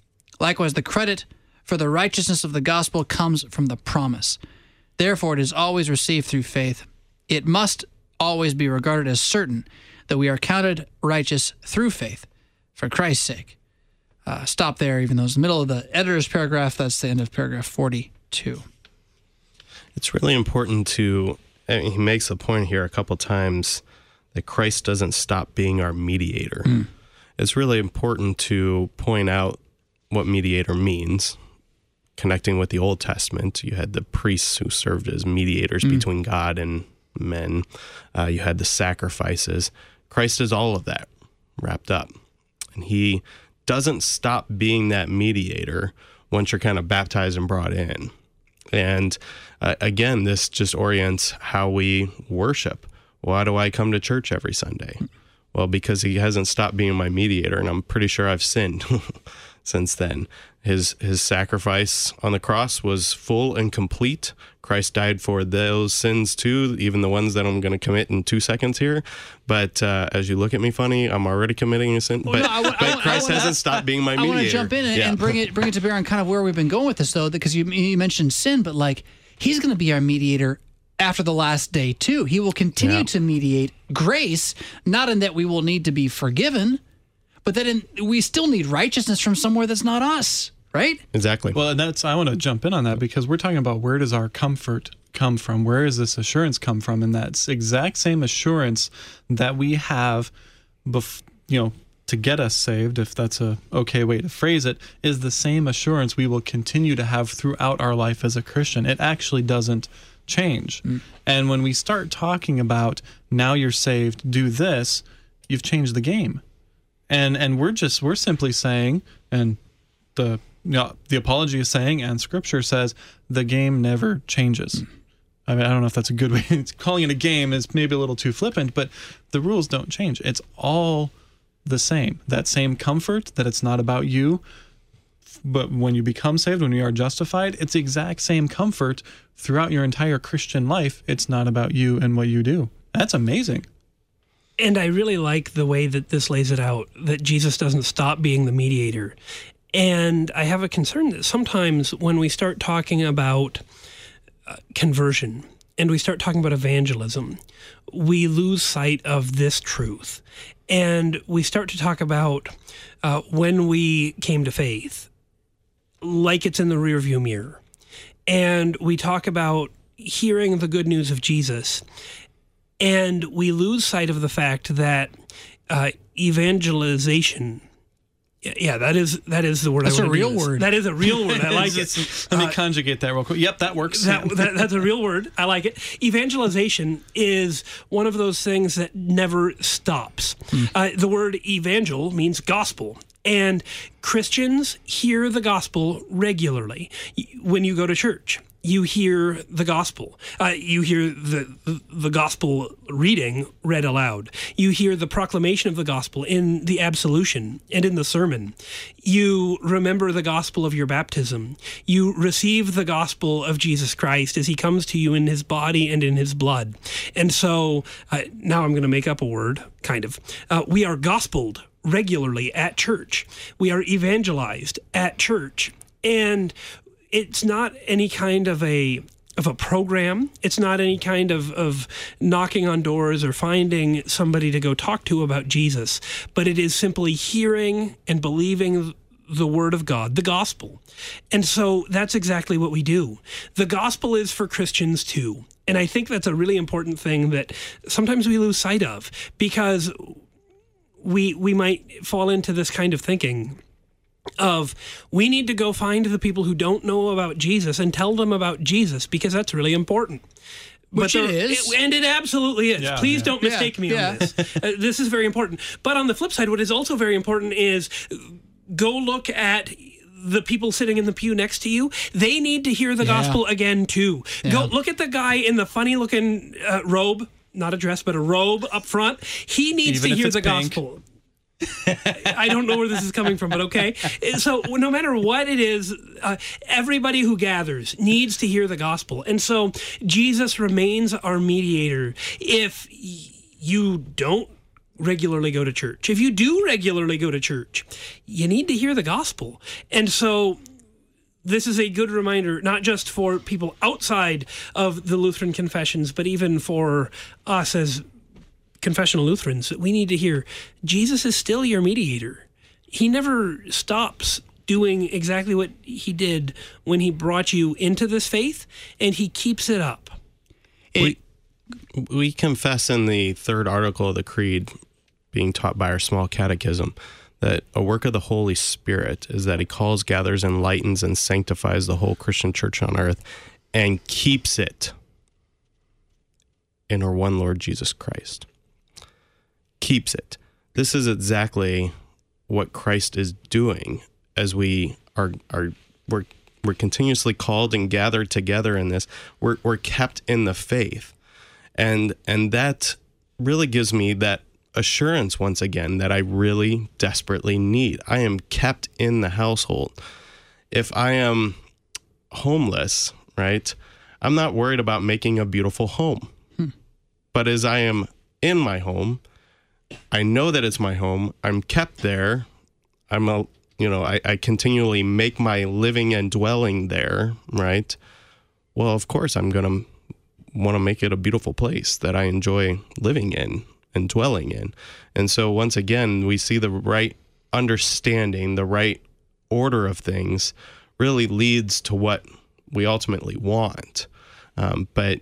Likewise, the credit for the righteousness of the gospel comes from the promise. Therefore, it is always received through faith. It must always be regarded as certain that we are counted righteous through faith for Christ's sake. Uh, stop there, even though it's the middle of the editor's paragraph. That's the end of paragraph 42. It's really important to, I mean, he makes a point here a couple times that Christ doesn't stop being our mediator. Mm. It's really important to point out what mediator means. Connecting with the Old Testament, you had the priests who served as mediators mm. between God and men. Uh, you had the sacrifices. Christ is all of that wrapped up. And he doesn't stop being that mediator once you're kind of baptized and brought in. And uh, again, this just orients how we worship. Why do I come to church every Sunday? Well, because he hasn't stopped being my mediator, and I'm pretty sure I've sinned since then. His his sacrifice on the cross was full and complete. Christ died for those sins too, even the ones that I'm going to commit in two seconds here. But uh, as you look at me funny, I'm already committing a sin. Well, but, no, I, but I, Christ I, hasn't stopped being my mediator. I want to jump in and, yeah. and, bring it bring it to bear on kind of where we've been going with this, though, because you you mentioned sin, but like He's going to be our mediator after the last day too. He will continue Yeah. to mediate grace, not in that we will need to be forgiven, but that in, we still need righteousness from somewhere that's not us, right? Exactly. Well, and that's I want to jump in on that because we're talking about where does our comfort come from? Where does this assurance come from? And that's exact same assurance that we have, bef- you know, to get us saved, if that's a okay way to phrase it, is the same assurance we will continue to have throughout our life as a Christian. It actually doesn't change. Mm. And when we start talking about now you're saved, do this, you've changed the game and and we're just we're simply saying and the you know, the apology is saying and scripture says the game never changes. I mean i don't know if that's a good way calling it a game is maybe a little too flippant but the rules don't change. It's all the same. That same comfort that it's not about you but when you become saved when you are justified it's the exact same comfort throughout your entire christian life. It's not about you and what you do. That's amazing And I really like the way that this lays it out that Jesus doesn't stop being the mediator. And I have a concern that sometimes when we start talking about uh, conversion and we start talking about evangelism, we lose sight of this truth. And we start to talk about uh, when we came to faith, like it's in the rearview mirror. And we talk about hearing the good news of Jesus and we lose sight of the fact that uh, evangelization yeah that is that is the word That's I a real use. word. that is a real word i like it let me Uh, conjugate that real quick yep that works that, that, that's a real word. I like it. Evangelization is one of those things that never stops. Uh, the word evangel means gospel. And Christians hear the gospel regularly. When you go to church, you hear the gospel. Uh, you hear the, the the gospel reading read aloud. You hear the proclamation of the gospel in the absolution and in the sermon. You remember the gospel of your baptism. You receive the gospel of Jesus Christ as he comes to you in his body and in his blood. And so uh, now I'm going to make up a word, kind of. Uh, we are gospeled regularly at church. We are evangelized at church. And it's not any kind of a of a program. It's not any kind of, of knocking on doors or finding somebody to go talk to about Jesus, but it is simply hearing and believing the word of God, the gospel. And so that's exactly what we do. The gospel is for Christians too. And I think that's a really important thing that sometimes we lose sight of because we we might fall into this kind of thinking of we need to go find the people who don't know about Jesus and tell them about Jesus because that's really important. Which there- it is. and it absolutely is. Yeah, Please yeah. don't mistake Yeah, me yeah. on this. Uh, this is very important. But on the flip side, what is also very important is go look at the people sitting in the pew next to you. They need to hear the Yeah. gospel again too. Yeah. Go look at the guy in the funny looking uh, robe. Not a dress, but a robe up front. He needs Even to hear the pink. gospel. I don't know where this is coming from, but okay. So no matter what it is, uh, everybody who gathers needs to hear the gospel, and so Jesus remains our mediator. If you don't regularly go to church, if you do regularly go to church, you need to hear the gospel, and so this is a good reminder, not just for people outside of the Lutheran confessions, but even for us as confessional Lutherans, that we need to hear Jesus is still your mediator. He never stops doing exactly what he did when he brought you into this faith, and he keeps it up. we, we confess in the third article of the Creed, being taught by our small catechism, that a work of the Holy Spirit is that He calls, gathers, enlightens, and sanctifies the whole Christian church on earth and keeps it in our one Lord Jesus Christ. Keeps it. This is exactly what Christ is doing as we are are we're we're continuously called and gathered together in this. We're we're kept in the faith. And and that really gives me that assurance once again that I really desperately need. I am kept in the household. If I am homeless, right? I'm not worried about making a beautiful home. Hmm. But as I am in my home, I know that it's my home. I'm kept there. I'm a, you know, I, I continually make my living and dwelling there, right? Well, of course, I'm to want to make it a beautiful place that I enjoy living in and dwelling in. And so once again, we see the right understanding, the right order of things really leads to what we ultimately want. Um, but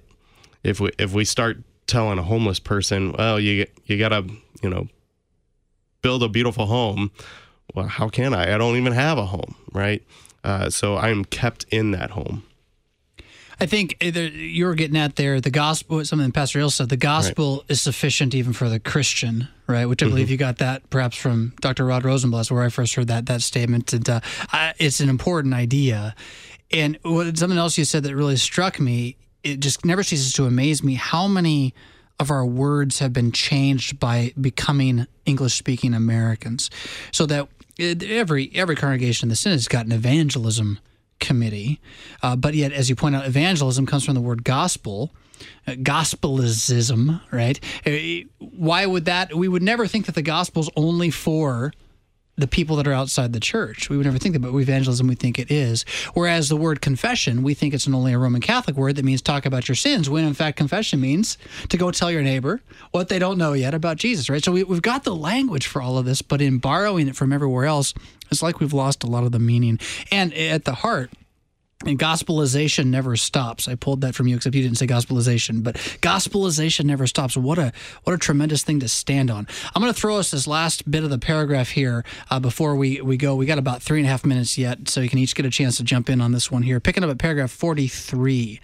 if we if we start telling a homeless person, well, you you gotta you know build a beautiful home. Well, how can I? I don't even have a home, right? Uh, so I'm kept in that home. I think you're getting at there the gospel, something Pastor Ill said, the gospel right. is sufficient even for the Christian, right? Which I mm-hmm. believe you got that perhaps from Dr. Rod Rosenbladt, where I first heard that that statement. And uh, I, it's an important idea. And what, something else you said that really struck me, it just never ceases to amaze me how many of our words have been changed by becoming English speaking Americans. So that every every congregation in the Synod has got an evangelism committee. Uh, but yet, as you point out, evangelism comes from the word gospel, uh, gospelism, right? Uh, why would that? We would never think that the gospel is only for the people that are outside the church. We would never think that, but evangelism we think it is. Whereas the word confession, we think it's only a Roman Catholic word that means talk about your sins, when in fact confession means to go tell your neighbor what they don't know yet about Jesus, right? So we, we've got the language for all of this, but in borrowing it from everywhere else, it's like we've lost a lot of the meaning. And at the heart, and gospelization never stops. I pulled that from you, except you didn't say gospelization, but gospelization never stops. What a what a tremendous thing to stand on. I'm going to throw us this last bit of the paragraph here uh, before we we go. We got about three and a half minutes yet, so you can each get a chance to jump in on this one here. Picking up at paragraph 43.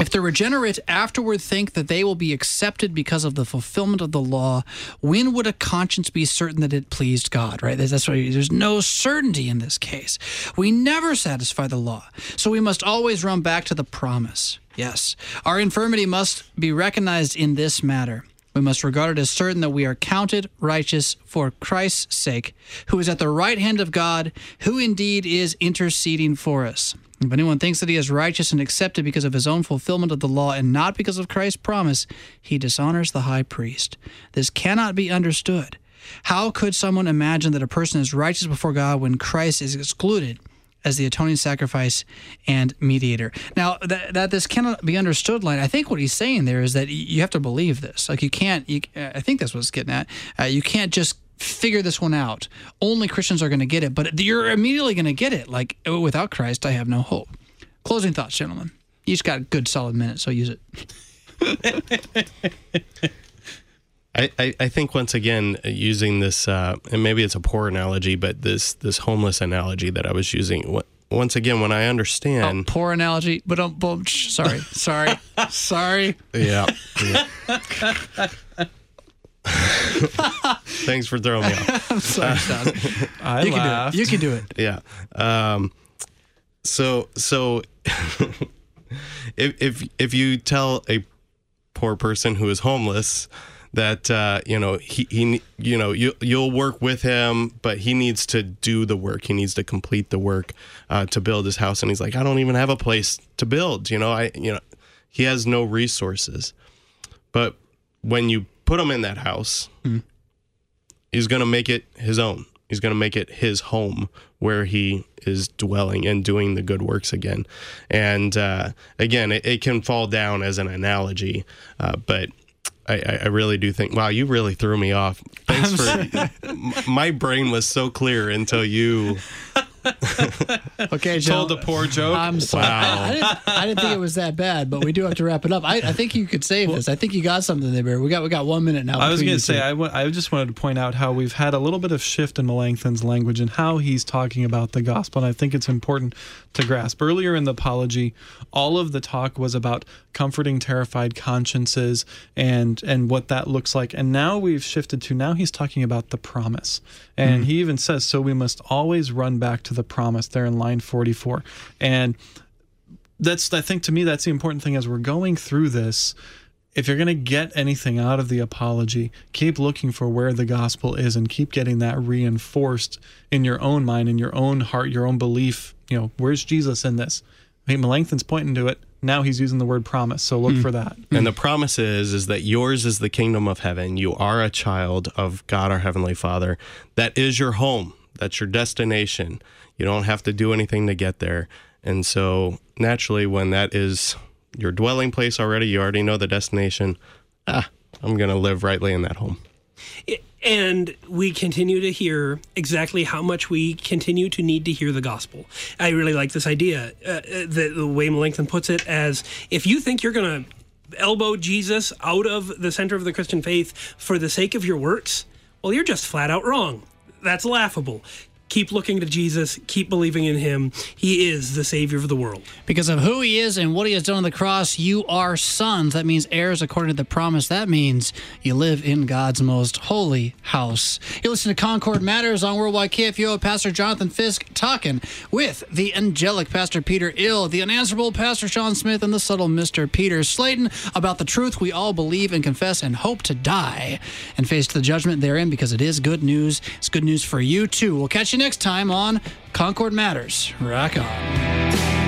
If the regenerate afterward think that they will be accepted because of the fulfillment of the law, when would a conscience be certain that it pleased God? Right? That's why there's no certainty in this case. We never satisfy the law, so we must always run back to the promise. Yes, our infirmity must be recognized in this matter. We must regard it as certain that we are counted righteous for Christ's sake, who is at the right hand of God, who indeed is interceding for us. If anyone thinks that he is righteous and accepted because of his own fulfillment of the law and not because of Christ's promise, he dishonors the high priest. This cannot be understood. How could someone imagine that a person is righteous before God when Christ is excluded as the atoning sacrifice and mediator? Now, that, that this cannot be understood, line, I think what he's saying there is that you have to believe this. Like, you can't, you, I think that's what it's getting at. Uh, you can't just figure this one out. Only Christians are going to get it, but you're immediately going to get it. Like, oh, without Christ, I have no hope. Closing thoughts, gentlemen. You just got a good solid minute, so use it. I, I, I, think once again using this uh, and maybe it's a poor analogy, but this this homeless analogy that I was using. Once again, when I understand oh, poor analogy, but don't. Sorry, sorry, sorry. Yeah. yeah. Thanks for throwing me off. I'm sorry, Sean. I you laughed. Can do it. You can do it. Yeah. Um, so so if if if you tell a poor person who is homeless that uh, you know he, he you know you you'll work with him, but he needs to do the work. He needs to complete the work uh, to build his house, and he's like, I don't even have a place to build. You know, I you know he has no resources. But when you put him in that house, mm-hmm. he's going to make it his own. He's going to make it his home where he is dwelling and doing the good works again. And uh, again, it, it, can fall down as an analogy, uh, but I, I, really do think, wow, you really threw me off. Thanks for. my brain was so clear until you okay, Joe. Told a poor joke. I'm sorry. Wow. I, I, didn't, I, didn't, think it was that bad, but we do have to wrap it up. I, I think you could save well, this. I think you got something there, Bear. We got we got one minute now. I was going to say, I, w- I just wanted to point out how we've had a little bit of shift in Melanchthon's language and how he's talking about the gospel. And I think it's important to grasp. Earlier in the apology, all of the talk was about comforting terrified consciences and and what that looks like. And now we've shifted to now he's talking about the promise. And mm. he even says, so we must always run back to the promise there in line 44. And that's I think to me that's the important thing as we're going through this if you're going to get anything out of the apology, keep looking for where the gospel is and keep getting that reinforced in your own mind, in your own heart, your own belief. You know, where's Jesus in this? I mean, Melanchthon's pointing to it. Now he's using the word promise. So look mm. for that. And the promise is, is that yours is the kingdom of heaven. You are a child of God, our heavenly Father. That is your home. That's your destination. You don't have to do anything to get there. And so naturally, when that is your dwelling place already. You already know the destination. Ah, I'm going to live rightly in that home. And we continue to hear exactly how much we continue to need to hear the gospel. I really like this idea, uh, uh the, the way Melanchthon puts it, as if you think you're going to elbow Jesus out of the center of the Christian faith for the sake of your works, well, you're just flat out wrong. That's laughable keep looking to Jesus, keep believing in him. He is the Savior of the world. Because of who he is and what he has done on the cross, you are sons. That means heirs according to the promise. That means you live in God's most holy house. You listen to Concord Matters on Worldwide KFUO. Pastor Jonathan Fisk talking with the angelic Pastor Peter Ill, the unanswerable Pastor Sean Smith, and the subtle Mr. Peter Slayton about the truth we all believe and confess and hope to die and face the judgment therein because it is good news. It's good news for you too. We'll catch you next time on Concord Matters. Rock on.